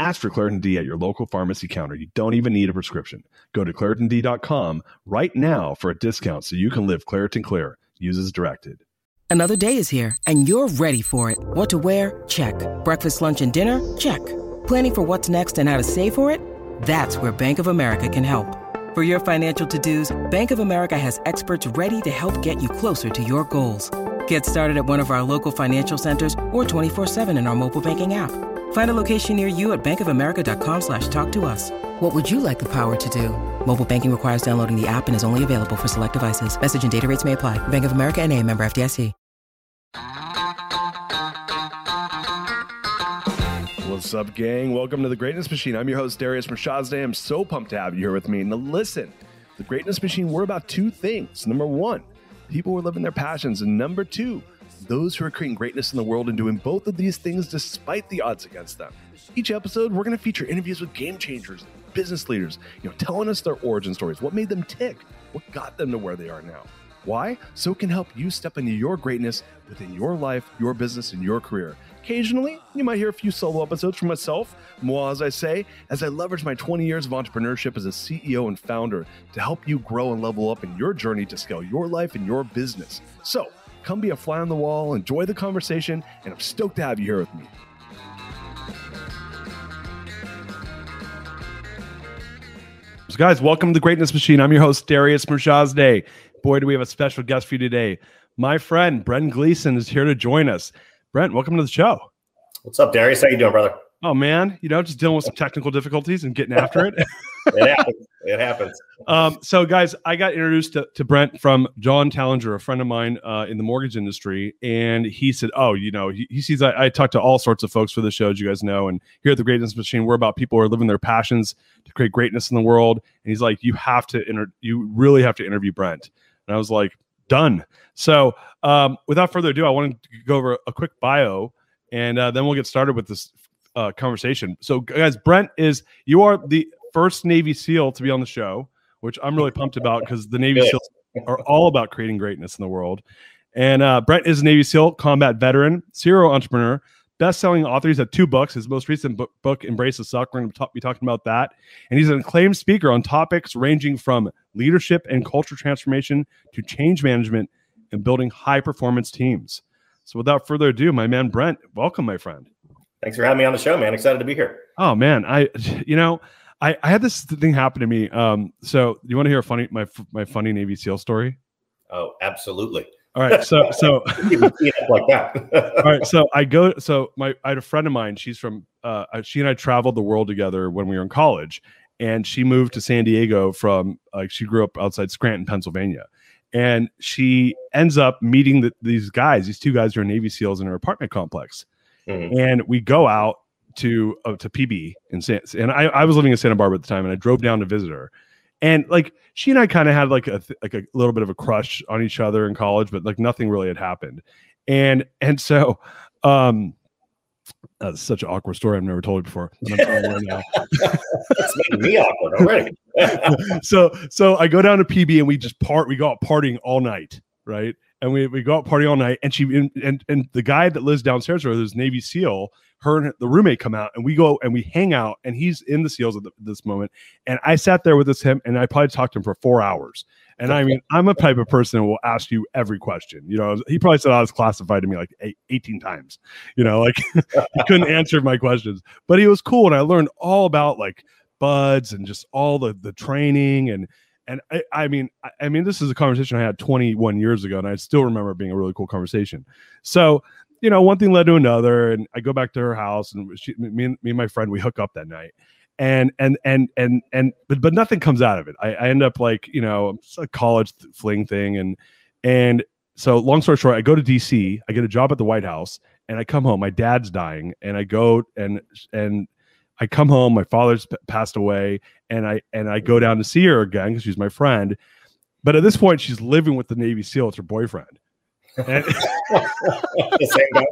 Ask for Claritin D at your local pharmacy counter. You don't even need a prescription. Go to ClaritinD.com right now for a discount so you can live Claritin Clear. Use as directed. Another day is here, and you're ready for it. What to wear? Check. Breakfast, lunch, and dinner? Check. Planning for what's next and how to save for it? That's where Bank of America can help. For your financial to-dos, Bank of America has experts ready to help get you closer to your goals. Get started at one of our local financial centers or 24-7 in our mobile banking app. Find a location near you at bankofamerica.com slash talk to us. What would you like the power to do? Mobile banking requires downloading the app and is only available for select devices. Message and data rates may apply. Bank of America and a member FDIC. What's up, gang? Welcome to the Greatness Machine. I'm your host, Darius Mirshahzadeh. I'm so pumped to have you here with me. Now, listen, the Greatness Machine, we're about two things. Number one, people who are living their passions. And number two, those who are creating greatness in the world and doing both of these things despite the odds against them. Each episode, we're going to feature interviews with game changers, business leaders, you know, telling us their origin stories, what made them tick, what got them to where they are now. Why? So it can help you step into your greatness within your life, your business, and your career. Occasionally, you might hear a few solo episodes from myself, moi, as I say, as I leverage my 20 years of entrepreneurship as a CEO and founder to help you grow and level up in your journey to scale your life and your business. So, come be a fly on the wall, enjoy the conversation, and I'm stoked to have you here with me. So guys, welcome to the Greatness Machine. I'm your host, Darius Mirshahzadeh. Boy, do we have a special guest for you today. My friend, Brent Gleeson, is here to join us. Brent, welcome to the show. What's up, Darius? How you doing, brother? Oh man, you know, just dealing with some technical difficulties and getting after it. it happens. It happens. Um, so, guys, I got introduced to, to, Brent from John Tallinger, a friend of mine uh, in the mortgage industry, and he said, "Oh, you know, he, he sees I, I talk to all sorts of folks for the show, as you guys know, and here at the Greatness Machine, we're about people who are living their passions to create greatness in the world." And he's like, "You have to inter- you really have to interview Brent." And I was like, "Done." So, um, without further ado, I wanted to go over a quick bio, and uh, then we'll get started with this uh, conversation. So, guys, Brent is you are the first Navy SEAL to be on the show, which I'm really pumped about because the Navy SEALs are all about creating greatness in the world. And uh, Brent is a Navy SEAL combat veteran, serial entrepreneur, best-selling author. He's had two books. His most recent book, book Embrace the Suck. We're going to be talking about that. And he's an acclaimed speaker on topics ranging from leadership and culture transformation to change management and building high-performance teams. So, without further ado, my man Brent, welcome, my friend. Thanks for having me on the show, man. Excited to be here. Oh man, I you know, I, I had this thing happen to me. Um, so you want to hear a funny my my funny Navy SEAL story? Oh, absolutely. All right, so so like that. all right, so I go. So my I had a friend of mine. She's from. Uh, she and I traveled the world together when we were in college, and she moved to San Diego from like she grew up outside Scranton, Pennsylvania, and she ends up meeting the, these guys, these two guys who are Navy SEAls in her apartment complex Mm-hmm. And we go out to uh, to PB in San, and I, I was living in Santa Barbara at the time, and I drove down to visit her. And like she and I kind of had like a like a little bit of a crush on each other in college, but like nothing really had happened. And and so um that's such an awkward story. I've never told it before. I'm telling now. That's making me awkward already. so so I go down to PB and we just part. We go out partying all night, right? And we, we go out party all night and she and, and the guy that lives downstairs with this navy seal her and the roommate come out and we go and we hang out and he's in the seals at the, this moment. And i sat there with this him and i probably talked to him for four hours. And i mean i'm a type of person who will ask you every question you know? He probably said i was classified to me like eight, 18 times you know? Like he couldn't answer my questions. But he was cool and i learned all about like BUD/S and just all the the training and and I, I mean, I, I, mean, this is a conversation I had 21 years ago, and I still remember it being a really cool conversation. So, you know, one thing led to another, and I go back to her house, and she, me, and, me and my friend, we hook up that night, and and and and and but but nothing comes out of it. I, I end up like you know a college fling thing, and and so long story short, I go to DC, I get a job at the White House, and I come home. My dad's dying, and I go and and I come home, my father's p- passed away, and I and I go down to see her again because she's my friend. But at this point, she's living with the Navy SEAL. It's her boyfriend. Same guy.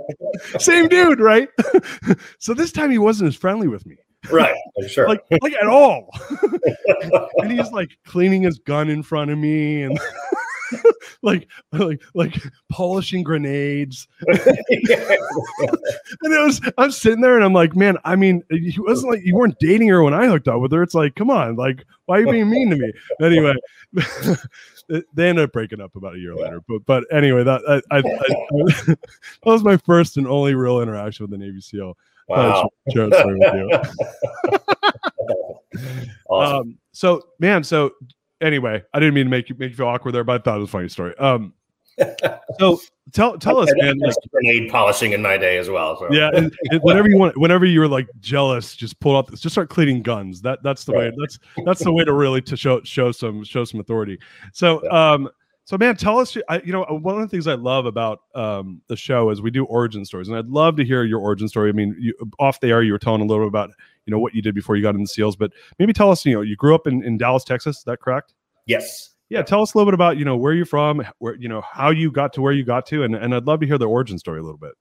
same dude, right? so this time he wasn't as friendly with me, right. Sure. like like at all. and he's like cleaning his gun in front of me and like like like polishing grenades. And it was I'm sitting there and I'm like, man, I mean, he wasn't like you weren't dating her when I hooked up with her. It's like, come on, like, why are you being mean to me? Anyway. They ended up breaking up about a year later, but but anyway, that I, I, I that was my first and only real interaction with the Navy SEAL. wow. Share a story with you. awesome. Um, so man, so anyway, I didn't mean to make you make you feel awkward there, but I thought it was a funny story. Um, so tell tell us, I man. Like, grenade polishing in my day as well. So. yeah, and, and whenever you want, whenever you're like jealous, just pull out, just start cleaning guns. That that's the way. That's that's the way to really to show show some show some authority. So um. So man, tell us. I, you know, one of the things I love about um, the show is we do origin stories, and I'd love to hear your origin story. I mean, you, off the air, you were telling a little bit about you know what you did before you got into SEALs, but maybe tell us. You know, you grew up in, in Dallas, Texas. Is that correct? Yes. Yeah, tell us a little bit about you know where you're from, where you know how you got to where you got to, and and I'd love to hear the origin story a little bit.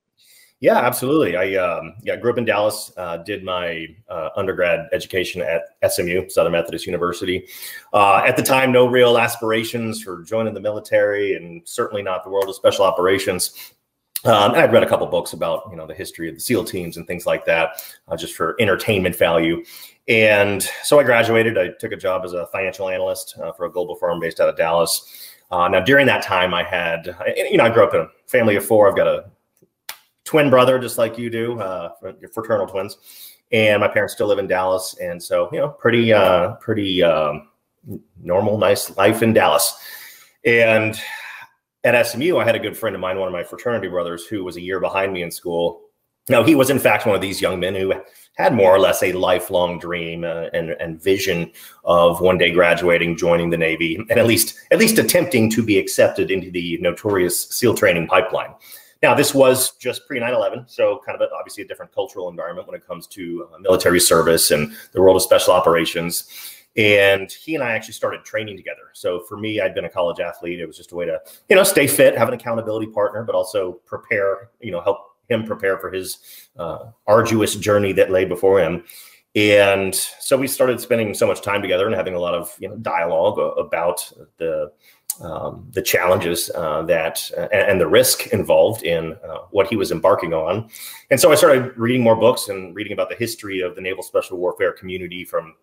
Yeah, absolutely. I um, yeah grew up in Dallas. Uh, did my uh, undergrad education at SMU, Southern Methodist University. Uh, at the time, no real aspirations for joining the military, and certainly not the world of special operations. Um, and I'd read a couple books about you know the history of the SEAL teams and things like that, uh, just for entertainment value. And so I graduated. I took a job as a financial analyst uh, for a global firm based out of Dallas. Uh, now, during that time, I had, you know, I grew up in a family of four. I've got a twin brother, just like you do, uh, fraternal twins, and my parents still live in Dallas, and so you know, pretty, uh, pretty um, normal, nice life in Dallas. And at SMU, I had a good friend of mine, one of my fraternity brothers, who was a year behind me in school. Now, he was in fact one of these young men who had more or less a lifelong dream uh, and, and vision of one day graduating, joining the Navy, and at least at least attempting to be accepted into the notorious SEAL training pipeline. Now, this was just pre 9 11, so kind of a, obviously a different cultural environment when it comes to uh, military service and the world of special operations. And he and I actually started training together. So for me, I'd been a college athlete. It was just a way to, you know, stay fit, have an accountability partner, but also prepare, you know, help him prepare for his uh, arduous journey that lay before him. And so we started spending so much time together and having a lot of, you know, dialogue about the um, the challenges uh, that uh, and, the risk involved in uh, what he was embarking on. And so I started reading more books and reading about the history of the naval special warfare community from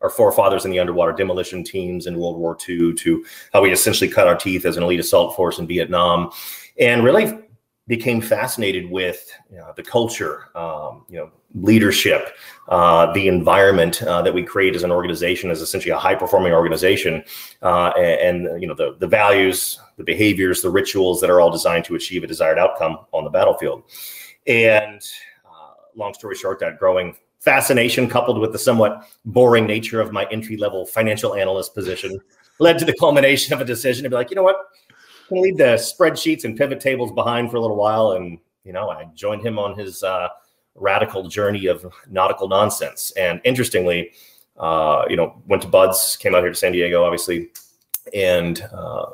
our forefathers in the underwater demolition teams in World War II to how we essentially cut our teeth as an elite assault force in Vietnam, and really became fascinated with you know, the culture, um, you know, leadership, uh, the environment uh, that we create as an organization, as essentially a high-performing organization, uh, and, and, you know the the values, the behaviors, the rituals that are all designed to achieve a desired outcome on the battlefield. And uh, long story short, that growing fascination coupled with the somewhat boring nature of my entry-level financial analyst position led to the culmination of a decision to be like, you know what, can leave the spreadsheets and pivot tables behind for a little while. And, you know, I joined him on his uh, radical journey of nautical nonsense. And interestingly, uh, you know, went to BUD/S, came out here to San Diego, obviously. And uh,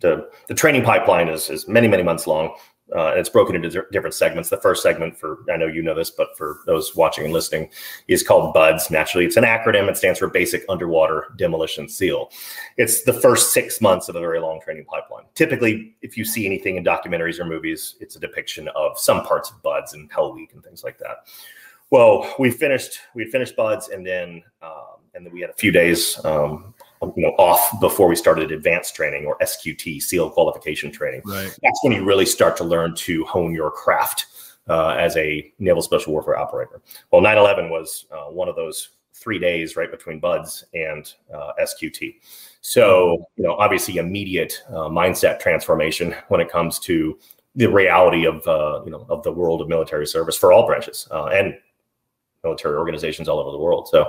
the, the training pipeline is, is many, many months long. Uh, and it's broken into different segments. The first segment, for I know you know this, but for those watching and listening, is called BUDS. Naturally, it's an acronym. It stands for Basic Underwater Demolition SEAL. It's the first six months of a very long training pipeline. Typically, if you see anything in documentaries or movies, it's a depiction of some parts of BUDS and Hell Week and things like that. Well, we finished. We finished BUDS, and then um, and then we had a few days um, you know off before we started advanced training or SQT SEAL qualification training. Right. That's when you really start to learn to hone your craft uh, as a naval special warfare operator. Well, 9/11 was uh, one of those three days right between BUD/S and uh, SQT. So you know, obviously, immediate uh, mindset transformation when it comes to the reality of uh, you know of the world of military service for all branches uh, and military organizations all over the world. So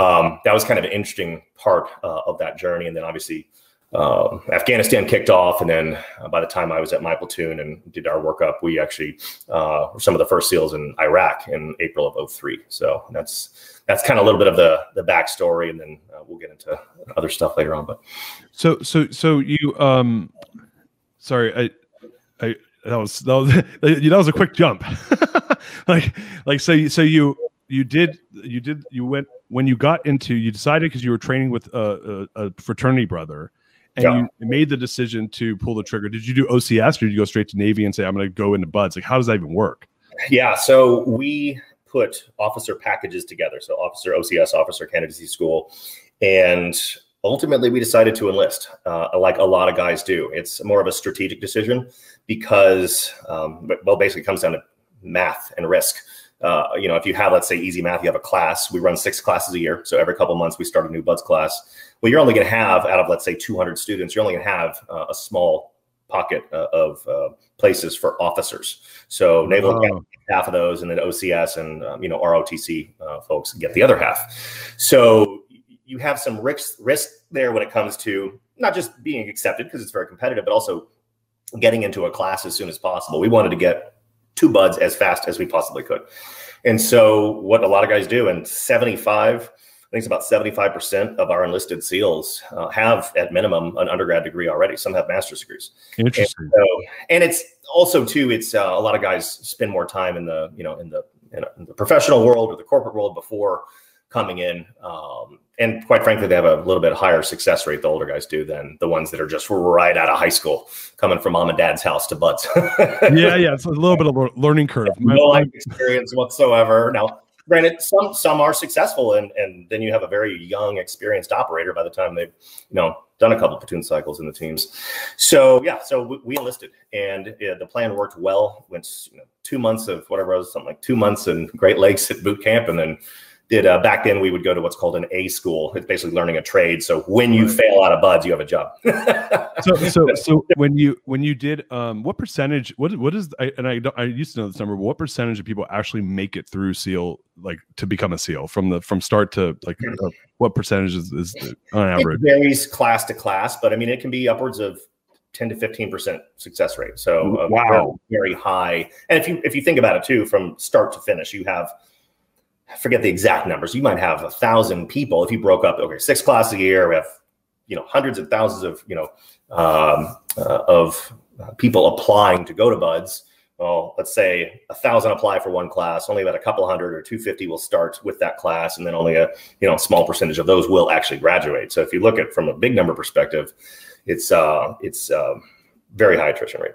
um, that was kind of an interesting part uh, of that journey. And then obviously uh, Afghanistan kicked off, and then uh, by the time I was at my platoon and did our workup, we actually uh, were some of the first SEALs in Iraq in April of 03. So that's that's kind of a little bit of the the backstory, and then uh, we'll get into other stuff later on. But so so so you um, sorry, I I that was that was that was a quick jump, like like so you so you you did you did you went when you got into you decided because you were training with a, a, a fraternity brother and yeah. you made the decision to pull the trigger. Did you do OCS or did you go straight to Navy and say, I'm going to go into BUD/S? Like, how does that even work? Yeah. So we put officer packages together. So officer OCS, officer candidacy school. And ultimately we decided to enlist uh, like a lot of guys do. It's more of a strategic decision because, um, well, basically comes down to math and risk. Uh, you know, if you have, let's say, easy math, you have a class. We run six classes a year, so every couple months we start a new BUD/S class. Well, you're only going to have out of let's say 200 students, you're only going to have uh, a small pocket uh, of uh, places for officers. So Naval oh. half of those, and then OCS and um, you know ROTC uh, folks get the other half. So you have some risk risk there when it comes to not just being accepted because it's very competitive, but also getting into a class as soon as possible. We wanted to get two BUD/S as fast as we possibly could. And so what a lot of guys do, and 75, I think it's about 75% of our enlisted SEALs uh, have at minimum an undergrad degree already. Some have master's degrees. Interesting. And, so, and it's also too, it's uh, a lot of guys spend more time in the, you know, in the, in the professional world or the corporate world before coming in. Um, and quite frankly, they have a little bit higher success rate, the older guys do, than the ones that are just right out of high school, coming from mom and dad's house to BUD/S. yeah, yeah, it's a little bit of a learning curve. no life experience whatsoever. Now, granted, some some are successful, and and then you have a very young, experienced operator by the time they've you know done a couple platoon cycles in the teams. So yeah, so we, we enlisted, and yeah, the plan worked well. Went you know, two months of whatever it was, something like two months in Great Lakes at boot camp, and then did uh, back then we would go to what's called an A school. It's basically learning a trade. So when you fail out of BUD/S, you have a job. so so so when you when you did um what percentage what what is I, and I I used to know this number but what percentage of people actually make it through SEAL like to become a SEAL from the from start to like uh, what percentage is, is on average? It varies class to class, but I mean it can be upwards of 10 to 15 percent success rate. So uh, wow, very high. And if you if you think about it too, from start to finish, you have I forget the exact numbers. You might have a thousand people if you broke up. Okay, six classes a year. We have you know hundreds of thousands of you know um, uh, of people applying to go to BUD/S. Well, let's say a thousand apply for one class. Only about a couple hundred or two fifty will start with that class, and then only a you know small percentage of those will actually graduate. So if you look at from a big number perspective, it's uh, it's uh, very high attrition rate.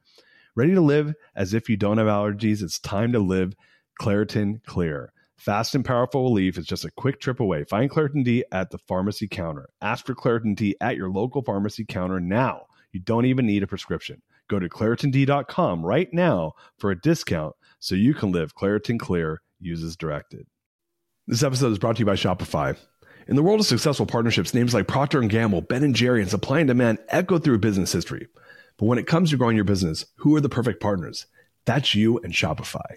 Ready to live as if you don't have allergies? It's time to live Claritin Clear. Fast and powerful relief is just a quick trip away. Find Claritin D at the pharmacy counter. Ask for Claritin D at your local pharmacy counter now. You don't even need a prescription. Go to ClaritinD.com right now for a discount so you can live Claritin Clear. uses directed. This episode is brought to you by Shopify. In the world of successful partnerships, names like Procter & Gamble, Ben & Jerry, and Supply and Demand echo through business history. But when it comes to growing your business, who are the perfect partners? That's you and Shopify.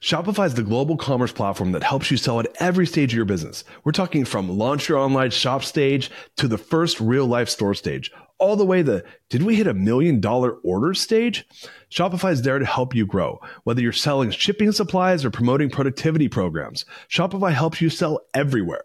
Shopify is the global commerce platform that helps you sell at every stage of your business. We're talking from launch your online shop stage to the first real life store stage, all the way to did we hit a million dollar order stage? Shopify is there to help you grow. Whether you're selling shipping supplies or promoting productivity programs, Shopify helps you sell everywhere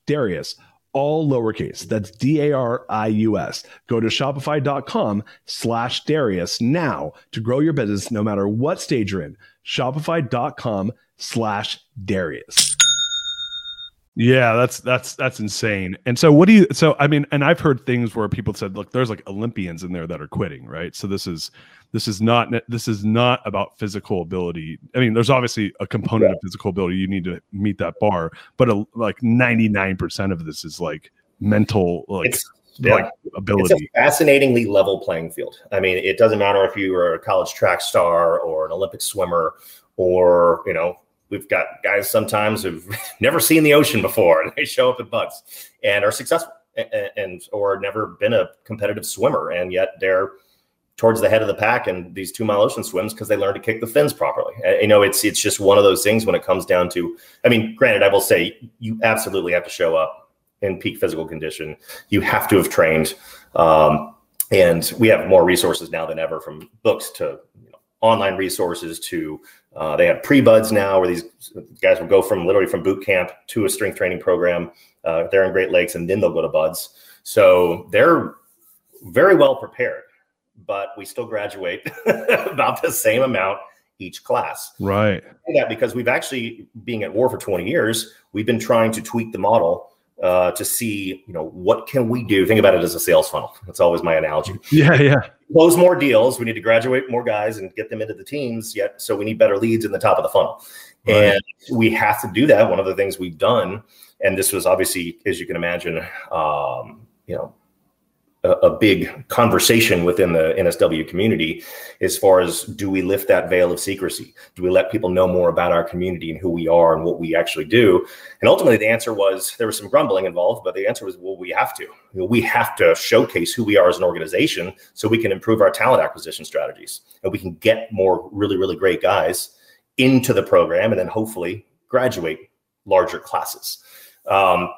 Darius, all lowercase. That's D-A-R-I-U-S. Go to shopify.com slash Darius now to grow your business no matter what stage you're in. Shopify.com slash Darius. Yeah, that's that's that's insane. And so what do you so I mean and I've heard things where people said look there's like Olympians in there that are quitting, right? So this is this is not this is not about physical ability. I mean there's obviously a component yeah. of physical ability you need to meet that bar, but a, like 99% of this is like mental like it's, yeah. like ability. It's a fascinatingly level playing field. I mean, it doesn't matter if you are a college track star or an Olympic swimmer or, you know, we've got guys sometimes who've never seen the ocean before and they show up at BUD/S and are successful and, and, or never been a competitive swimmer and yet they're towards the head of the pack in these two mile ocean swims because they learned to kick the fins properly. You know, it's it's just one of those things when it comes down to. I mean, granted, I will say you absolutely have to show up in peak physical condition. You have to have trained, um, and we have more resources now than ever, from books to you know, online resources to uh, they have pre-BUD/S now, where these guys will go from literally from boot camp to a strength training program. Uh, they're in Great Lakes, and then they'll go to BUD/S. So they're very well prepared, but we still graduate about the same amount each class. Right. Yeah, because we've actually being at war for 20 years, we've been trying to tweak the model uh, to see, you know, what can we do? Think about it as a sales funnel. That's always my analogy. Yeah, yeah. Close more deals. We need to graduate more guys and get them into the teams. Yet, so we need better leads in the top of the funnel, right. and we have to do that. One of the things we've done, and this was obviously, as you can imagine, um, you know, a, a, big conversation within the NSW community as far as do we lift that veil of secrecy? Do we let people know more about our community and who we are and what we actually do? And ultimately, the answer was there was some grumbling involved, but the answer was, well, we have to. You know, we have to showcase who we are as an organization so we can improve our talent acquisition strategies and we can get more really, really great guys into the program and then hopefully graduate larger classes. Um,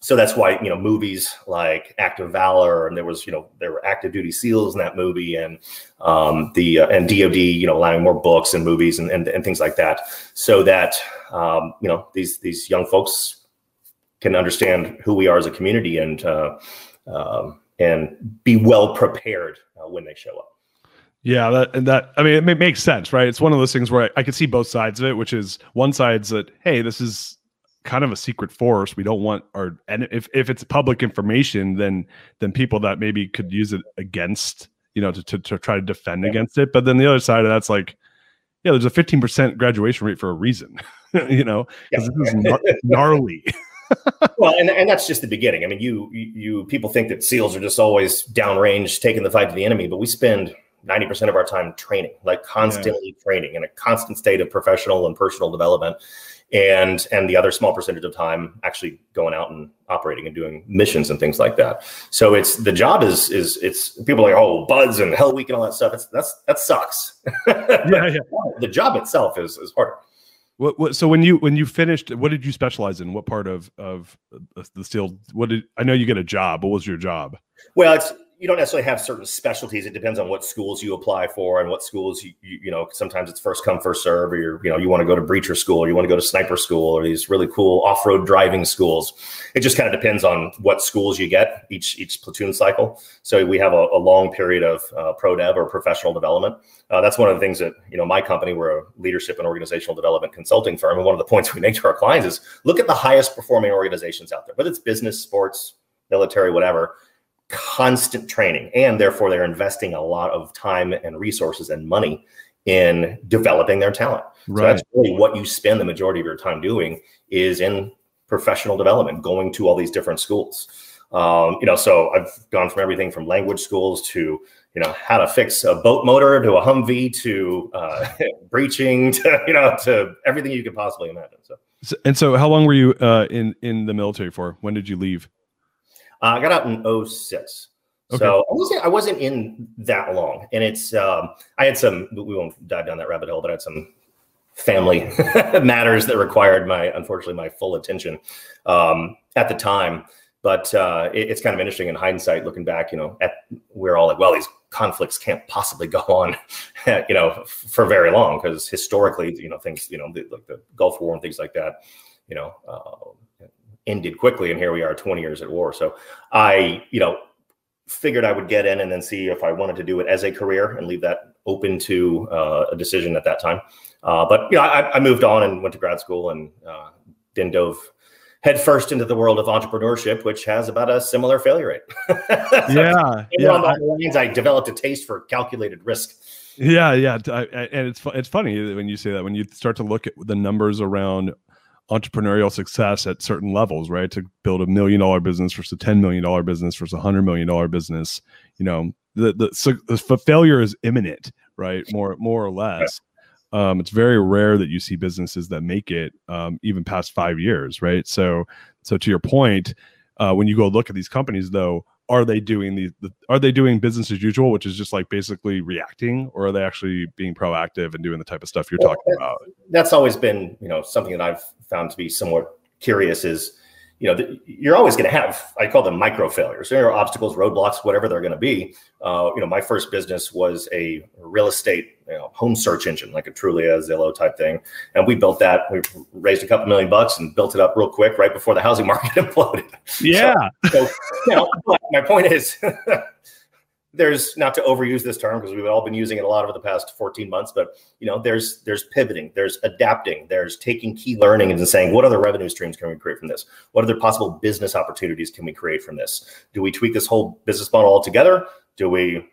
so that's why you know movies like Act of Valor, and there was you know there were active duty SEALs in that movie, and um, the uh, and DoD you know allowing more books and movies and, and, and things like that, so that um, you know these these young folks can understand who we are as a community and uh, um, and be well prepared uh, when they show up. Yeah, that and that I mean it makes sense, right? It's one of those things where I, I can see both sides of it, which is one side's that hey, this is kind of a secret force. We don't want our and if if it's public information, then then people that maybe could use it against you know to to, to try to defend yeah. against it. But then the other side of that's like, yeah, there's a 15% graduation rate for a reason, you know, because yeah. this is gnarly. well, and, and that's just the beginning. I mean, you, you people think that SEALs are just always downrange, taking the fight to the enemy, but we spend 90% of our time training, like constantly yeah. training in a constant state of professional and personal development and and the other small percentage of time actually going out and operating and doing missions and things like that. So it's the job is is it's people are like oh BUD/S and Hell Week and all that stuff. It's that's that sucks. yeah, yeah. The job itself is is harder. What, what, so when you when you finished, what did you specialize in? What part of of uh, the steel? What did I know? You get a job. What was your job? Well, it's you don't necessarily have certain specialties. It depends on what schools you apply for and what schools you, you, you know. Sometimes it's first come first serve, or you're you know you want to go to breacher school, or you want to go to sniper school, or these really cool off road driving schools. It just kind of depends on what schools you get each each platoon cycle. So we have a, a long period of uh, pro dev or professional development. Uh, that's one of the things that you know my company we're a leadership and organizational development consulting firm, and one of the points we make to our clients is look at the highest performing organizations out there, whether it's business, sports, military, whatever constant training and therefore they're investing a lot of time and resources and money in developing their talent. Right. so that's really what you spend the majority of your time doing is in professional development going to all these different schools. Um, you know so i've gone from everything from language schools to you know how to fix a boat motor to a humvee to uh, breaching to you know to everything you could possibly imagine so. And so how long were you uh, in in the military for? When did you leave uh, I got out in 06. Okay. So I wasn't I wasn't in that long, and it's um, I had some. We won't dive down that rabbit hole, but I had some family matters that required my unfortunately my full attention um, at the time. But uh, it, it's kind of interesting in hindsight, looking back. You know, at we're all like, well, these conflicts can't possibly go on, you know, for very long because historically, you know, things, you know, the, like the Gulf War and things like that, you know, uh, ended quickly and here we are 20 years at war. So i you know figured i would get in and then see if i wanted to do it as a career and leave that open to uh, a decision at that time. Uh, but you know I, I, moved on and went to grad school and uh, then dove headfirst into the world of entrepreneurship which has about a similar failure rate. So yeah yeah I, lines, I developed a taste for calculated risk. Yeah yeah and it's it's funny when you say that when you start to look at the numbers around entrepreneurial success at certain levels, right? To build a million dollar business versus a $10 million business versus a hundred million dollar business, you know, the, the, so the failure is imminent, right? More, more or less. Um, it's very rare that you see businesses that make it um, even past five years, right? So, so to your point, uh, when you go look at these companies, though, are they doing the, the, are they doing business as usual which is just like basically reacting or are they actually being proactive and doing the type of stuff you're well, talking about? that's always been you know something that i've found to be somewhat curious is you know, you're always going to have, I call them micro failures. There are obstacles, roadblocks, whatever they're going to be. Uh, you know, my first business was a real estate you know, home search engine, like a Trulia, Zillow type thing. And we built that. We raised a couple million bucks and built it up real quick right before the housing market imploded. Yeah. So, so you know, my point is, there's not to overuse this term because we've all been using it a lot over the past 14 months but you know there's there's pivoting there's adapting there's taking key learning and saying what other revenue streams can we create from this? What other possible business opportunities can we create from this? Do we tweak this whole business model altogether? Do we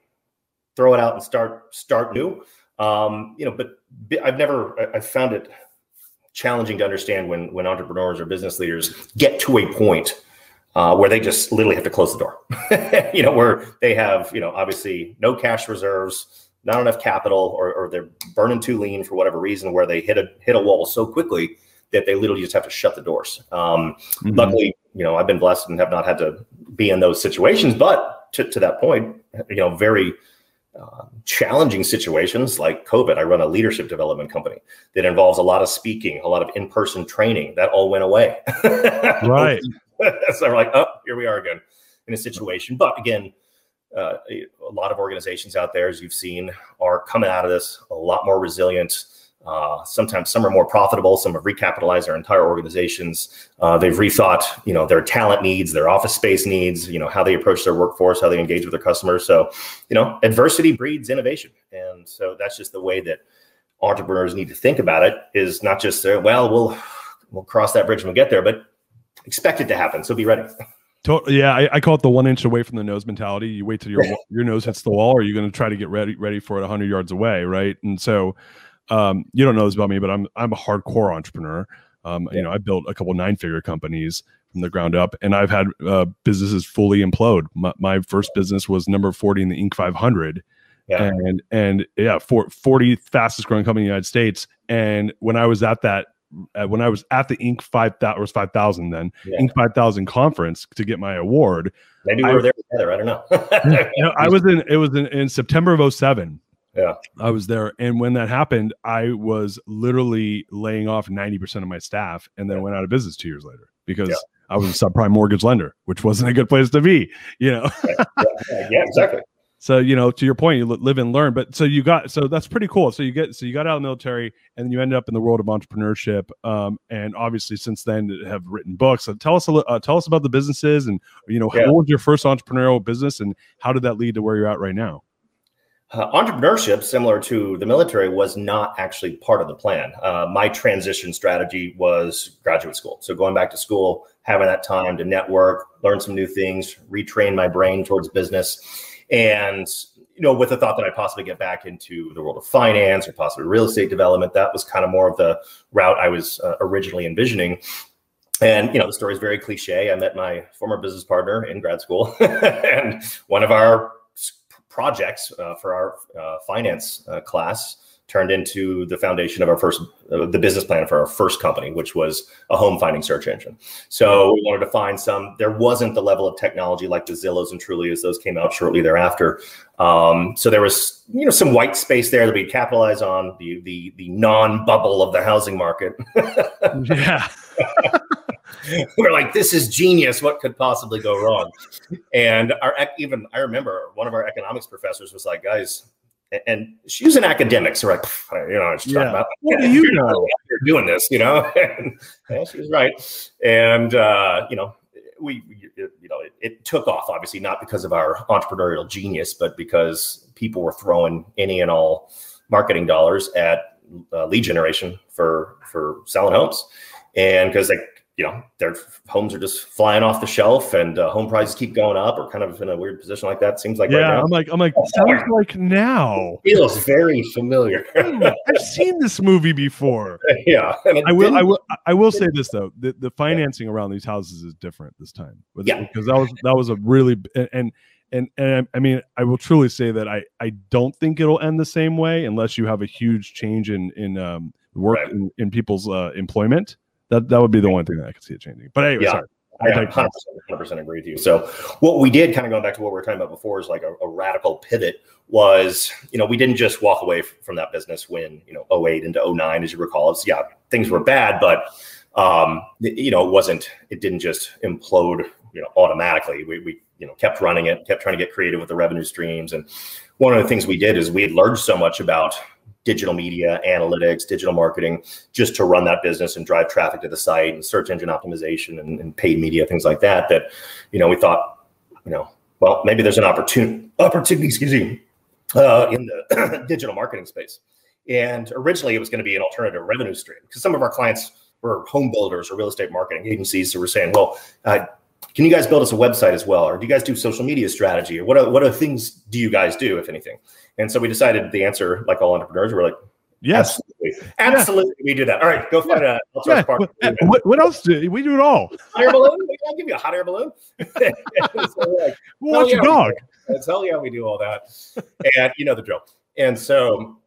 throw it out and start start new? Um, you know but i've never i've found it challenging to understand when when entrepreneurs or business leaders get to a point uh, where they just literally have to close the door. you know, where they have, you know, obviously no cash reserves, not enough capital, or, or they're burning too lean for whatever reason, where they hit a hit a wall so quickly that they literally just have to shut the doors. Um, mm-hmm. Luckily, you know, I've been blessed and have not had to be in those situations. But to, to that point, you know, very uh, challenging situations like COVID. I run a leadership development company that involves a lot of speaking, a lot of in person training. That all went away. right. so we're like, oh, here we are again in a situation. But again, uh, a lot of organizations out there, as you've seen, are coming out of this a lot more resilient. Uh, sometimes some are more profitable. Some have recapitalized their entire organizations. Uh, they've rethought, you know, their talent needs, their office space needs, you know, how they approach their workforce, how they engage with their customers. So, you know, adversity breeds innovation, and so that's just the way that entrepreneurs need to think about it. Is not just uh, well, we'll we'll cross that bridge when we get there, but expect it to happen. So be ready. Totally. Yeah, I, I, call it the one inch away from the nose mentality. You wait till your your nose hits the wall, or you're going to try to get ready ready for it hundred yards away, right? And so, um, you don't know this about me, but I'm I'm a hardcore entrepreneur. Um, yeah. You know, I built a couple nine figure companies from the ground up, and I've had uh, businesses fully implode. My, my, first business was number forty in the Inc. 500. Yeah. And and yeah, for 40 fastest growing company in the United States. And when I was at that uh, when I was at the Inc. five thousand was five thousand then yeah. Inc. five thousand conference to get my award. Maybe we I, were there together. I don't know. you know I was in. It was in, in September of 07. Yeah, I was there, and when that happened, I was literally laying off ninety percent of my staff, and then yeah. went out of business two years later because. Yeah. I was a subprime mortgage lender, which wasn't a good place to be. You know. yeah, yeah, exactly. So you know, to your point, you live and learn. But so you got so that's pretty cool. So you get so you got out of the military, and then you ended up in the world of entrepreneurship. Um, and obviously, since then, have written books. So tell us a uh, tell us about the businesses, and you know, yeah. what was your first entrepreneurial business, and how did that lead to where you're at right now? Uh, entrepreneurship, similar to the military, was not actually part of the plan. Uh, my transition strategy was graduate school. So going back to school, having that time to network, learn some new things, retrain my brain towards business and you know, with the thought that I possibly get back into the world of finance or possibly real estate development, that was kind of more of the route I was uh, originally envisioning. And you know, the story is very cliche. I met my former business partner in grad school, and one of our projects uh, for our uh, finance uh, class turned into the foundation of our first uh, the business plan for our first company which was a home finding search engine. So we wanted to find some there wasn't the level of technology like the zillows and trulias those came out shortly thereafter. Um, so there was you know some white space there that we capitalize on the the the non-bubble of the housing market. Yeah. We're like this is genius. What could possibly go wrong? And our even i remember one of our economics professors was like guys and she was an academic, so like, you know, she's yeah. about what do you know? You're doing this, you know. and, yeah, she was right, and uh, you know, we, you know, it, it, took off. Obviously, not because of our entrepreneurial genius, but because people were throwing any and all marketing dollars at uh, lead generation for for selling homes, and because like you know their homes are just flying off the shelf and uh, home prices keep going up or kind of in a weird position like that seems like yeah right i'm like i'm like sounds like now. Feels very familiar. I've seen this movie before. Yeah. I will i will i will say this though the, the financing around these houses is different this time yeah. because that was that was a really and and and I mean, I will truly say that I I don't think it'll end the same way unless you have a huge change in in um, work right. in, in, people's uh, employment. That that would be the one thing that I could see it changing. But anyway, yeah. sorry. I 100%, 100% agree with you. So what we did kind of going back to what we were talking about before is like a, a, radical pivot was, you know, we didn't just walk away from that business when, you know, 08 into 09, as you recall, it's yeah, things were bad, but um, you know, it wasn't, it didn't just implode, you know, automatically. We, we, you know, kept running it, kept trying to get creative with the revenue streams. And one of the things we did is we had learned so much about digital media, analytics, digital marketing, just to run that business and drive traffic to the site and search engine optimization and, and paid media, things like that. That, you know, we thought, you know, well, maybe there's an opportunity, opportunity, excuse me, uh, in the digital marketing space. And originally, it was going to be an alternative revenue stream because some of our clients were home builders or real estate marketing agencies who were saying, well, uh, can you guys build us a website as well? Or do you guys do social media strategy? Or what are, what are things do you guys do, if anything? And so we decided the answer, like all entrepreneurs, we're like, yes, absolutely, absolutely we do that. All right, go find yeah. a yeah. What, uh, what, what, else do we do it all? Hot air balloon? I'll give you a hot air balloon. so like, well, what's yeah, your dog? Tell yeah, we do all that. and you know the drill. And so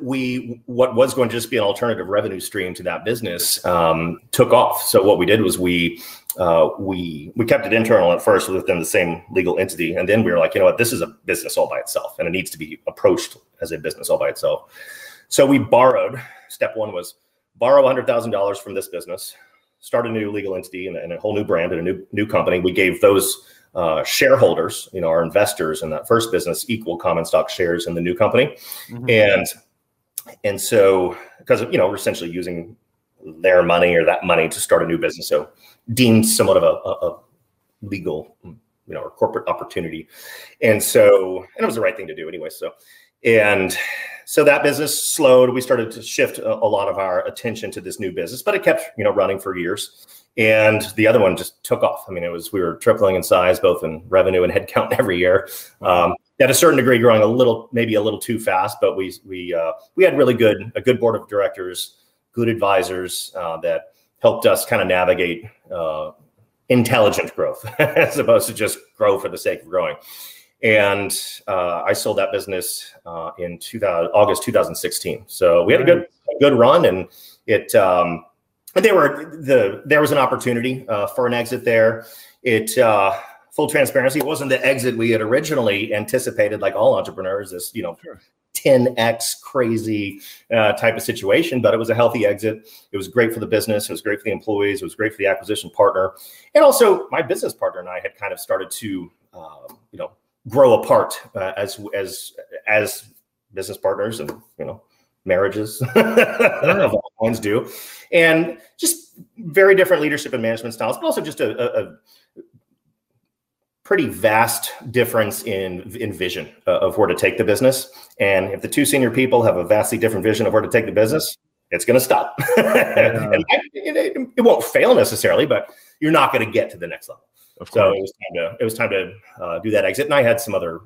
we what was going to just be an alternative revenue stream to that business um, took off. So what we did was we uh, we we kept it internal at first within the same legal entity, and then we were like, you know what, this is a business all by itself, and it needs to be approached as a business all by itself. So we borrowed. Step one was borrow hundred thousand dollars from this business, start a new legal entity and, and, a whole new brand and a new new company. We gave those uh, shareholders, you know, our investors in that first business, equal common stock shares in the new company, mm-hmm. and and so because you know we're essentially using their money or that money to start a new business. So deemed somewhat of a, a, a legal, you know, or corporate opportunity. And so, and it was the right thing to do anyway. So, and so that business slowed. We started to shift a, a, lot of our attention to this new business, but it kept, you know, running for years. And the other one just took off. I mean, it was we were tripling in size, both in revenue and headcount every year. Um, at a certain degree, growing a little, maybe a little too fast, but we we uh, we had really good a good board of directors good advisors uh, that helped us kind of navigate uh, intelligent growth as opposed to just grow for the sake of growing. And uh, I sold that business uh, in 2000, August 2016. So we had a good a good run, and it um, they were the there was an opportunity uh, for an exit there. It uh, full transparency, it wasn't the exit we had originally anticipated, like all entrepreneurs. This you know. Sure 10x crazy uh, type of situation, but it was a healthy exit. It was great for the business. It was great for the employees. It was great for the acquisition partner, and also my business partner and I had kind of started to, um, you know, grow apart uh, as as as business partners and you know marriages of all kinds do, and just very different leadership and management styles, but also just a, a, pretty vast difference in in vision uh, of where to take the business. And if the two senior people have a vastly different vision of where to take the business, it's going to stop. Yeah. and I, it, it, won't fail necessarily, but you're not going to get to the next level. So it was time to it was time to uh, do that exit, and I had some other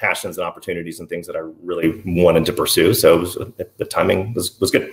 passions and opportunities and things that I really wanted to pursue. So was, the timing was was good.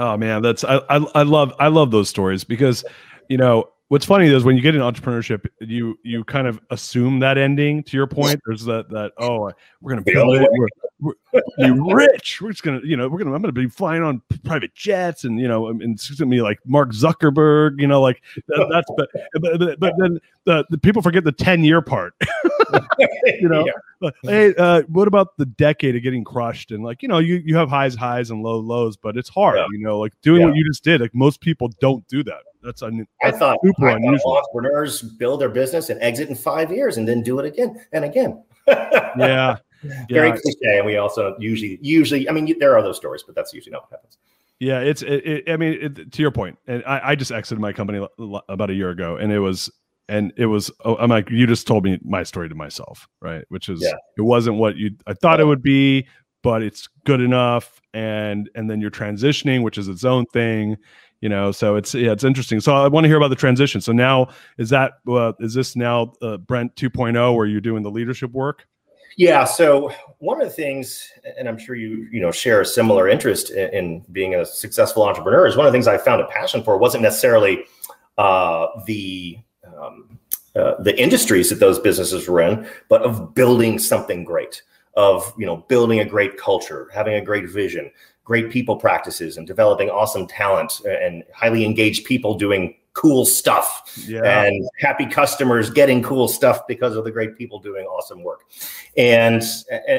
Oh man, that's I, I I love I love those stories because you know what's funny is when you get in entrepreneurship, you you kind of assume that ending. To your point, there's that that oh we're gonna build it, we're, we're be rich. We're just gonna you know we're gonna I'm gonna be flying on private jets and you know and it's gonna be like Mark Zuckerberg. You know like that, that's but, but but then the, the people forget the ten year part. you know, yeah. hey, uh, what about the decade of getting crushed and like you know you you have highs highs and low lows, but it's hard. Yeah. You know, like doing yeah. what you just did. Like most people don't do that. That's, un- I thought super I unusual. Entrepreneurs build their business and exit in five years and then do it again and again. yeah. Very cliche, and we also usually, usually, I mean, there are those stories, but that's usually not what happens. Yeah, it's. It, it, I mean, it, to your point, and I, I just exited my company about a year ago, and it was and it was oh, i'm like you just told me my story to myself right? Which is yeah. it wasn't what you i thought it would be but it's good enough and and then you're transitioning which is its own thing you know? So it's yeah it's interesting. So i want to hear about the transition. So now is that uh, is this now uh, brent 2.0 where you're doing the leadership work? Yeah so one of the things and i'm sure you you know share a similar interest in, in being a successful entrepreneur is one of the things i found a passion for wasn't necessarily uh, the um, uh, the industries that those businesses were in, but of building something great, of you know building a great culture, having a great vision, great people practices, and developing awesome talent and highly engaged people doing cool stuff yeah. and happy customers getting cool stuff because of the great people doing awesome work and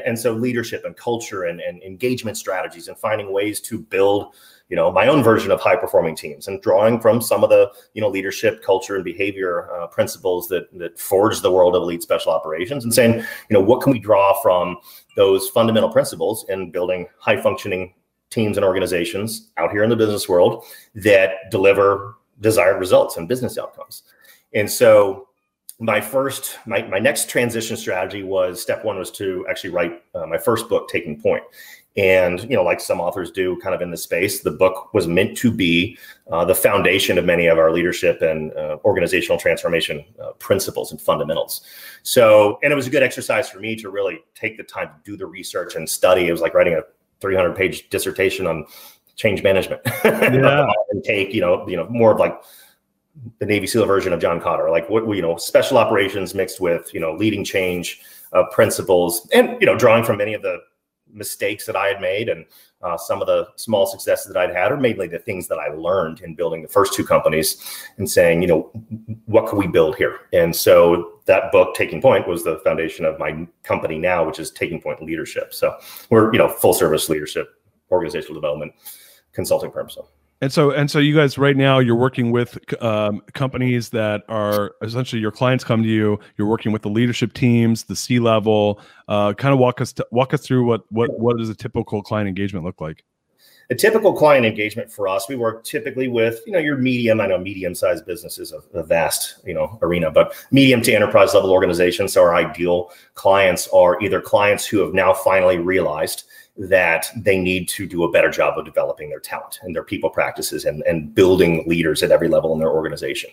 and, so leadership and culture and, and engagement strategies and finding ways to build you know my own version of high performing teams and drawing from some of the you know leadership culture and behavior uh, principles that that forge the world of elite special operations and saying you know what can we draw from those fundamental principles in building high functioning teams and organizations out here in the business world that deliver desired results and business outcomes? And so my first my, my next transition strategy was step one was to actually write uh, my first book taking point and, you know, like some authors do kind of in the space, the book was meant to be uh, the foundation of many of our leadership and uh, organizational transformation uh, principles and fundamentals. So, and it was a good exercise for me to really take the time to do the research and study. It was like writing a 300 page dissertation on change management yeah. and take, you know, you know, more of like the Navy SEAL version of John Kotter, like what, you know, special operations mixed with, you know, leading change uh, principles and, you know, drawing from many of the mistakes that I had made and uh, some of the small successes that I'd had, or mainly the things that I learned in building the first two companies and saying, you know, what can we build here? And so that book, Taking Point, was the foundation of my company now, which is Taking Point Leadership. So we're, you know, full service leadership, organizational development, consulting firm. So. And so, and so, you guys right now you're working with um, companies that are essentially your clients come to you. You're working with the leadership teams, the C level. Uh, kind of walk us to, walk us through what what what does a typical client engagement look like? A typical client engagement for us, we work typically with you know your medium. I know medium sized businesses a, a vast you know arena, but medium to enterprise level organizations. So our ideal clients are either clients who have now finally realized that they need to do a better job of developing their talent and their people practices and, and building leaders at every level in their organization.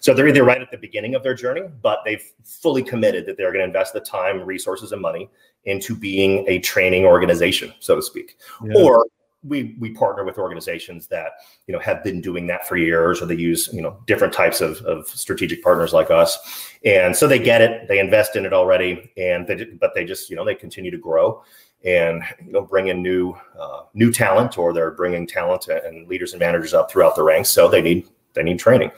So they're either right at the beginning of their journey, but they've fully committed that they're going to invest the time, resources, and money into being a training organization, so to speak. Yeah. Or we we partner with organizations that you know have been doing that for years or they use you know different types of, of strategic partners like us and so they get it they invest in it already and they but they just you know they continue to grow and you know bring in new uh, new talent or they're bringing talent and leaders and managers up throughout the ranks so they need they need training.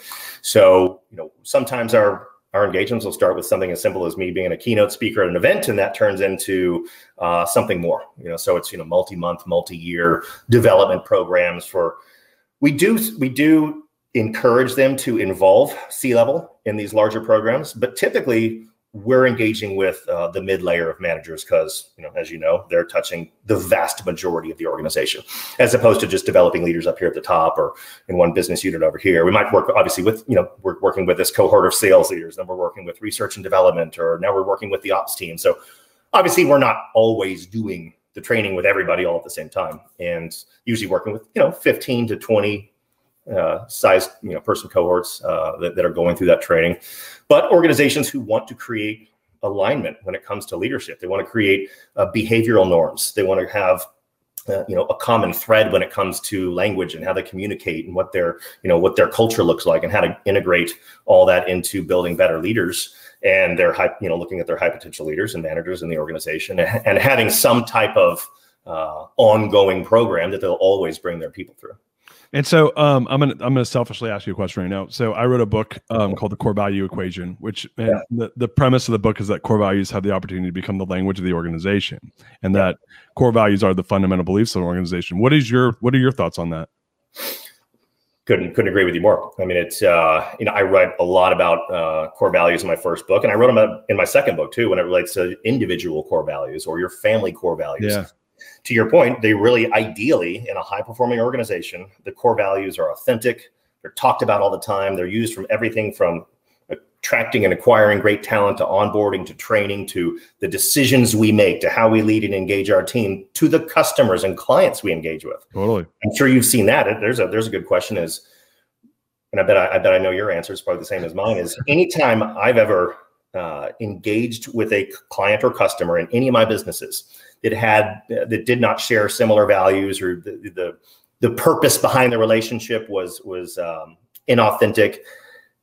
So you know sometimes our our engagements will start with something as simple as me being a keynote speaker at an event and that turns into uh, something more you know so it's you know multi-month multi-year development programs for we do we do encourage them to involve C level in these larger programs but typically we're engaging with uh, the mid layer of managers because you know as you know they're touching the vast majority of the organization as opposed to just developing leaders up here at the top or in one business unit over here. We might work obviously with you know we're working with this cohort of sales leaders then we're working with research and development or now we're working with the ops team. So obviously we're not always doing the training with everybody all at the same time and usually working with you know 15 to 20 uh, size you know person cohorts uh, that, that are going through that training. But organizations who want to create alignment when it comes to leadership they want to create uh, behavioral norms. They want to have uh, you know a common thread when it comes to language and how they communicate and what their you know what their culture looks like and how to integrate all that into building better leaders and their high you know looking at their high potential leaders and managers in the organization and, and having some type of uh, ongoing program that they'll always bring their people through and so um, I'm gonna I'm gonna selfishly ask you a question right now. So I wrote a book um, called the Core Value Equation, which yeah. the, the premise of the book is that core values have the opportunity to become the language of the organization, and yeah. that core values are the fundamental beliefs of an organization. What is your what are your thoughts on that? Couldn't couldn't agree with you more. I mean, it's uh, you know I write a lot about uh, core values in my first book, and I wrote them in my second book too, when it relates to individual core values or your family core values. Yeah to your point, they really ideally in a high performing organization, the core values are authentic. They're talked about all the time. They're used from everything from attracting and acquiring great talent to onboarding to training to the decisions we make to how we lead and engage our team to the customers and clients we engage with. Totally. I'm sure you've seen that. There's a there's a good question is, and I bet I, I bet I know your answer is probably the same as mine. Is anytime I've ever uh, engaged with a client or customer in any of my businesses that had that did not share similar values or the the, the purpose behind the relationship was was um, inauthentic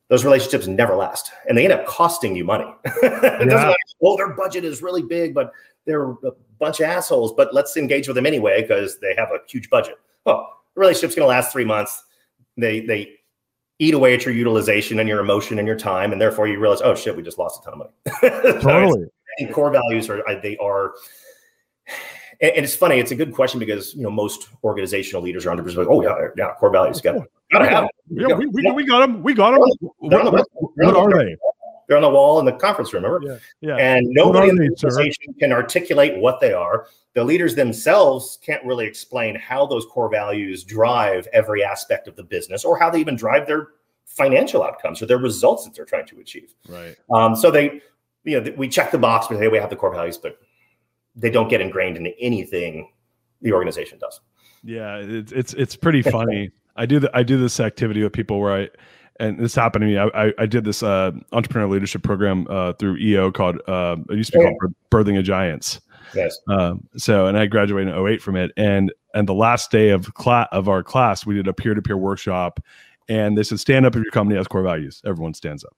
those relationships never last and they end up costing you money yeah. like, well their budget is really big but they're a bunch of assholes but let's engage with them anyway because they have a huge budget oh the relationship's going to last three months they they eat away at your utilization and your emotion and your time, and therefore you realize, oh shit, we just lost a ton of money. totally. so core values are they are. And it's funny. It's a good question because you know most organizational leaders are under like, oh yeah, yeah, core values. Got gotta have. Yeah, we, we, we, got them. We got them. What, what, what are they? They're on the wall in the conference room. Remember? Yeah. yeah. And nobody in the organization can articulate what they are. The leaders themselves can't really explain how those core values drive every aspect of the business, or how they even drive their financial outcomes or their results that they're trying to achieve. Right. Um, so they, you know, we check the box, but hey, we have the core values, but they don't get ingrained into anything the organization does. Yeah, it's it's it's pretty funny. I do the, I do this activity with people where I and this happened to me. I, I, I did this uh, entrepreneur leadership program uh, through EO called uh, it used to be called Birthing of Giants. Yes. Um, so, and I graduated in 08 from it, and and the last day of class of our class, we did a peer to peer workshop, and they said, "Stand up if your company has core values." Everyone stands up.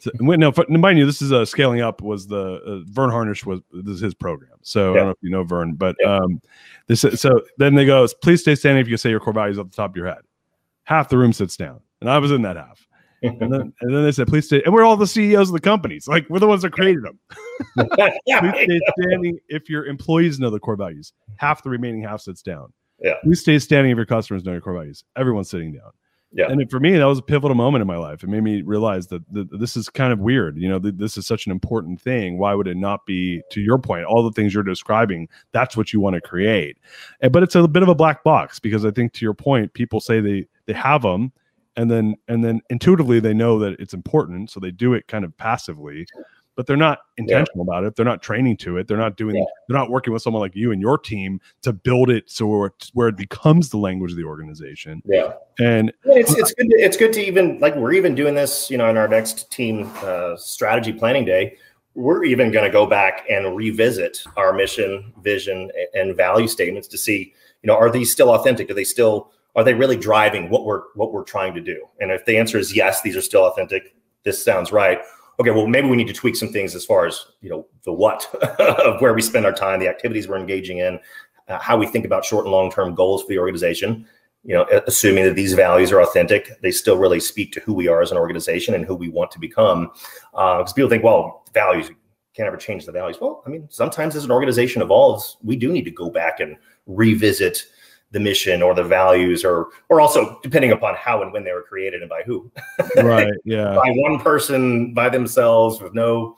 So, no, mind you, this is a uh, scaling up. Was the uh, Verne Harnish was this is his program? So yeah. I don't know if you know Verne, but yeah. um, this so then they go, "Please stay standing if you can say your core values off the top of your head." Half the room sits down, and I was in that half and then and then they said, please stay. And we're all the CEOs of the companies. Like we're the ones that created them. yeah, please stay standing if your employees know the core values. Half the remaining half sits down. Yeah. Please stay standing if your customers know your core values. Everyone's sitting down. Yeah. And for me, that was a pivotal moment in my life. It made me realize that this is kind of weird. You know, th- this is such an important thing. Why would it not be, to your point, all the things you're describing? That's what you want to create. And, but it's a bit of a black box because I think, to your point, people say they they have them, and then and then intuitively they know that it's important so they do it kind of passively but they're not intentional yeah. about it. They're not training to it. They're not doing. Yeah. They're not working with someone like you and your team to build it so where, where it becomes the language of the organization. Yeah, and it's it's good. To, it's good to even like we're even doing this. You know, in our next team uh, strategy planning day, we're even going to go back and revisit our mission, vision, and value statements to see. You know, are these still authentic? Do they still are they really driving what we're what we're trying to do? And if the answer is yes, these are still authentic. This sounds right. Okay, well maybe we need to tweak some things as far as you know the what of where we spend our time, the activities we're engaging in, uh, how we think about short and long term goals for the organization. You know, assuming that these values are authentic, they still really speak to who we are as an organization and who we want to become. Because uh, people think, well, values can't ever change the values. Well, I mean, sometimes as an organization evolves, we do need to go back and revisit the mission or the values or or also depending upon how and when they were created and by who. Right yeah. By one person by themselves with no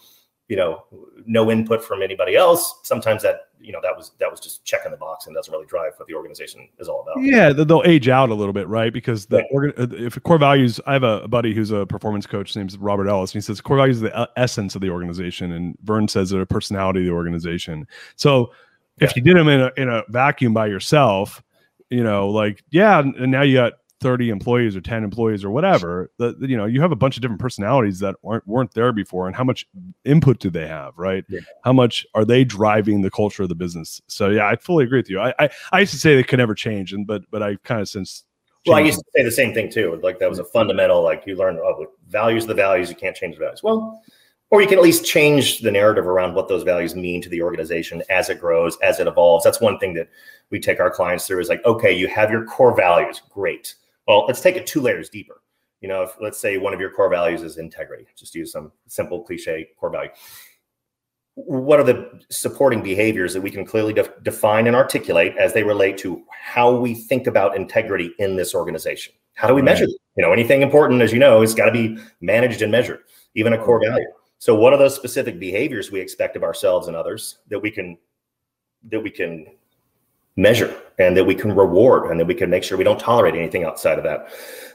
you know no input from anybody else sometimes that you know that was that was just checking the box and doesn't really drive what the organization is all about. Yeah they'll age out a little bit right? Because the uh, if core values i have a buddy who's a performance coach his name's robert ellis and he says core values is the essence of the organization and vern says they're a personality of the organization. So if yeah. you did them in a, in a vacuum by yourself you know, like, yeah, and now you got 30 employees or 10 employees or whatever that you know you have a bunch of different personalities that weren't weren't there before and how much input do they have right? Yeah. how much are they driving the culture of the business? So yeah i fully agree with you. I i, I used to say they could never change and but but i kind of since well i used to say the same thing too like that was a fundamental like you learn oh, values the values you can't change the values. Well or you can at least change the narrative around what those values mean to the organization as it grows, as it evolves. That's one thing that we take our clients through is like, okay, you have your core values. Great. Well, let's take it two layers deeper. You know, if let's say one of your core values is integrity, just use some simple cliche core value. What are the supporting behaviors that we can clearly de- define and articulate as they relate to how we think about integrity in this organization? How do we measure? It? You know, anything important, as you know, has got to be managed and measured, even a core value. So what are those specific behaviors we expect of ourselves and others that we can that we can measure and that we can reward and that we can make sure we don't tolerate anything outside of that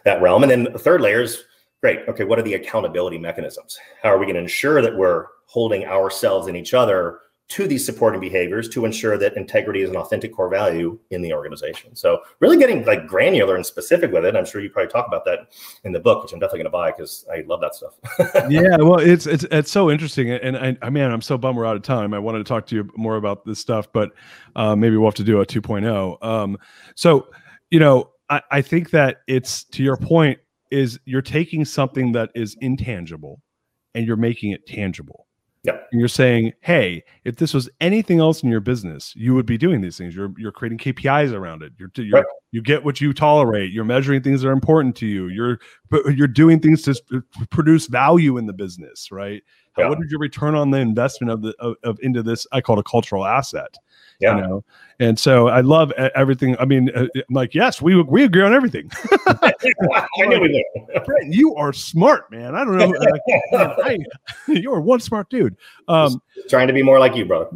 that realm. And then the third layer is great. Okay, what are the accountability mechanisms? How are we going to ensure that we're holding ourselves and each other to these supporting behaviors to ensure that integrity is an authentic core value in the organization. So really getting like granular and specific with it. I'm sure you probably talk about that in the book, which I'm definitely going to buy because I love that stuff. yeah, well, it's it's it's so interesting, and I, I man, I'm so bummed we're out of time. I wanted to talk to you more about this stuff, but uh, maybe we'll have to do a 2.0. Um, so you know, I, I think that it's to your point is you're taking something that is intangible and you're making it tangible yeah. And you're saying, hey, if this was anything else in your business, you would be doing these things. You're you're creating KPIs around it. You're, you're right. you get what you tolerate. You're measuring things that are important to you. You're you're doing things to produce value in the business, right? Yeah. What is your return on the investment of the of, of into this? I call it a cultural asset. Yeah. You know? And so I love everything. I mean, uh, I'm like, yes, we we agree on everything. I knew we did. Brent, you are smart, man. I don't know. Uh, I, you are one smart dude. Um, trying to be more like you, brother.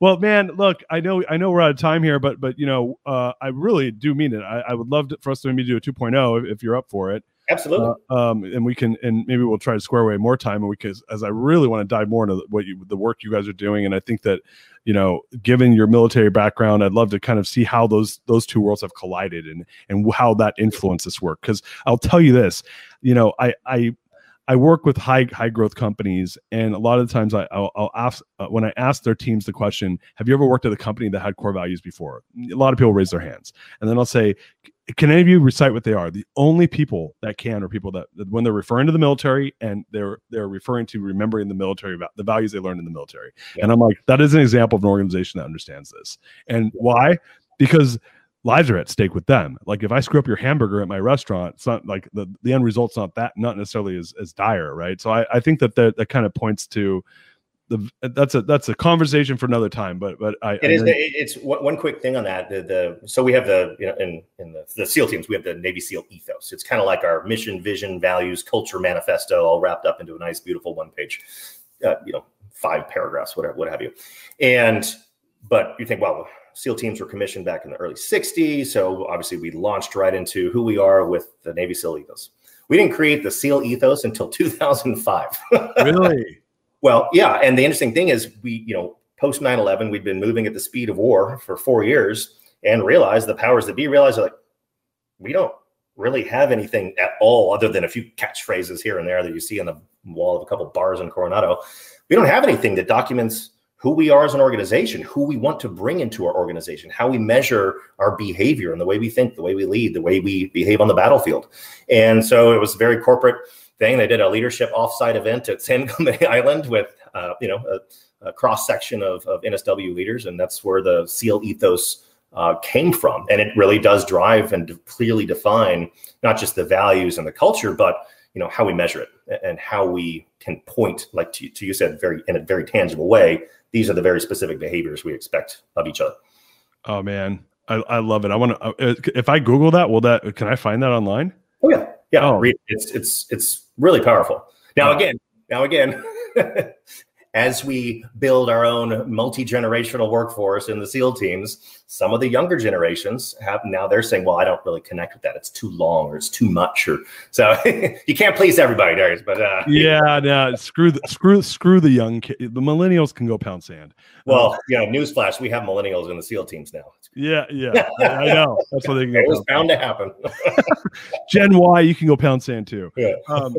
well, man, look, I know I know we're out of time here, but but you know, uh, I really do mean it. I, I would love to, for us to maybe do a 2.0 if, if you're up for it. Absolutely. Uh, um, and we can, and maybe we'll try to square away more time, and we because as I really want to dive more into what you, the work you guys are doing, and I think that you know, given your military background, I'd love to kind of see how those those two worlds have collided and and how that influences work. Because I'll tell you this, you know, I I I work with high high growth companies, and a lot of the times I, will I'll ask uh, when I ask their teams the question, "Have you ever worked at a company that had core values before?" A lot of people raise their hands, and then I'll say, "Can any of you recite what they are?" The only people that can are people that, that when they're referring to the military and they're they're referring to remembering the military about the values they learned in the military. Yeah. And I'm like, that is an example of an organization that understands this. And why? Because lives are at stake with them. Like if I screw up your hamburger at my restaurant, it's not like the, the end result's not that not necessarily as, as dire, right? So I, I think that that, that kind of points to the that's a that's a conversation for another time. But but I it I is it's one quick thing on that. The, the so we have the you know in in the, the SEAL teams we have the Navy SEAL ethos. It's kind of like our mission, vision, values, culture manifesto, all wrapped up into a nice, beautiful one page, uh, you know, five paragraphs, whatever, what have you. And but you think, well, SEAL teams were commissioned back in the early 60s. So obviously we launched right into who we are with the Navy SEAL ethos. We didn't create the SEAL ethos until 2005. really? Well, yeah. And the interesting thing is, we, you know, post 9 11, we'd been moving at the speed of war for four years and realized the powers that be realized like, we don't really have anything at all other than a few catchphrases here and there that you see on the wall of a couple bars in Coronado. We don't have anything that documents who we are as an organization, who we want to bring into our organization, how we measure our behavior and the way we think, the way we lead, the way we behave on the battlefield. And so it was very corporate thing. They did a leadership offsite event at San Clemente Island with, uh, you know, a, a cross section of, of, NSW leaders, and that's where the SEAL ethos uh, came from. And it really does drive and clearly define not just the values and the culture, but you know how we measure it and how we can point, like to, to you said, very in a very tangible way these are the very specific behaviors we expect of each other. Oh man, I, I love it. I want to. Uh, if I Google that, will that? Can I find that online? Oh yeah, yeah. Oh. It's it's it's really powerful. Now again, now again, as we build our own multi-generational workforce in the SEAL teams, some of the younger generations have now they're saying, "Well, I don't really connect with that. It's too long, or it's too much." Or so you can't please everybody, Darius. But uh, yeah, no, screw the, screw screw the young kid. The millennials can go pound sand. Well, uh, you newsflash: we have millennials in the SEAL teams now. Yeah, yeah, I know. That's what they can. It was bound sand. to happen. Gen Y, you can go pound sand too. Yeah. Um,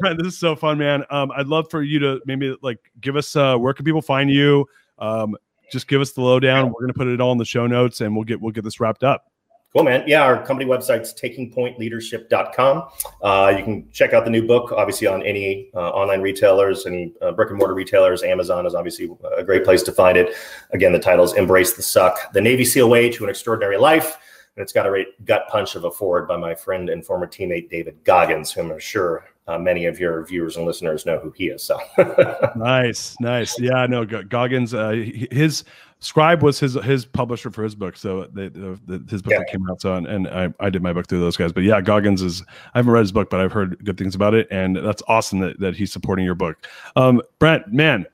Brent, this is so fun, man. Um, I'd love for you to maybe like give us uh, where can people find you? Um, just give us the lowdown. We're going to put it all in the show notes, and we'll get we'll get this wrapped up. Cool, man. Yeah, our company website's takingpointleadership.com. Uh, you can check out the new book, obviously, on any uh, online retailers, any uh, brick and mortar retailers. Amazon is obviously a great place to find it. Again, the title is Embrace the Suck The Navy SEAL Way to an Extraordinary Life. And it's got a great gut punch of a foreword by my friend and former teammate David Goggins, whom I'm sure uh, many of your viewers and listeners know who he is. So nice, nice. Yeah, no, Goggins. Uh, his Scribe was his his publisher for his book, so the, the, the his book yeah. that came out. So and, and I, I did my book through those guys. But yeah, Goggins is I haven't read his book, but I've heard good things about it, and that's awesome that, that he's supporting your book. Um, Brent, man,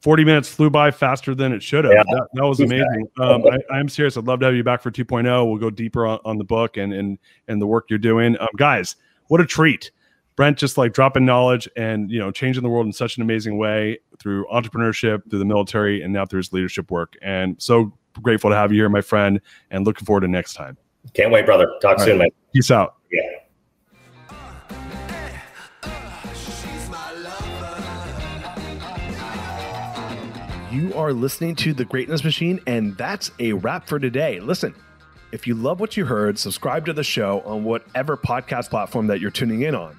40 minutes flew by faster than it should have. Yeah. That, that, was amazing. Um, I, am serious. I'd love to have you back for 2.0. We'll go deeper on, on the book and, and, and the work you're doing. Um, guys, what a treat. Brent just like dropping knowledge and you know changing the world in such an amazing way through entrepreneurship, through the military, and now through his leadership work. And so grateful to have you here, my friend, and looking forward to next time. Can't wait, brother. Talk All soon, right. man. Peace out. Yeah. You are listening to The Greatness Machine, and that's a wrap for today. Listen, if you love what you heard, subscribe to the show on whatever podcast platform that you're tuning in on